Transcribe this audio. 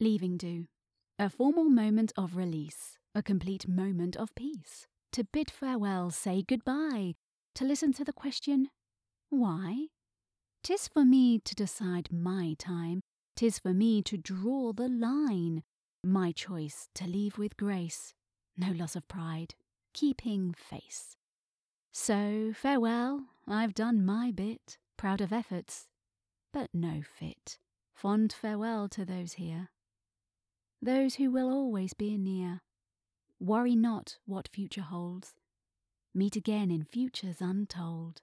Leaving do. A formal moment of release, a complete moment of peace. To bid farewell, say goodbye, to listen to the question, Why? 'Tis for me to decide my time, 'tis for me to draw the line. My choice to leave with grace, no loss of pride, keeping face. So, farewell, I've done my bit, proud of efforts, but no fit. Fond farewell to those here, those who will always be near. Worry not what future holds. Meet again in futures untold.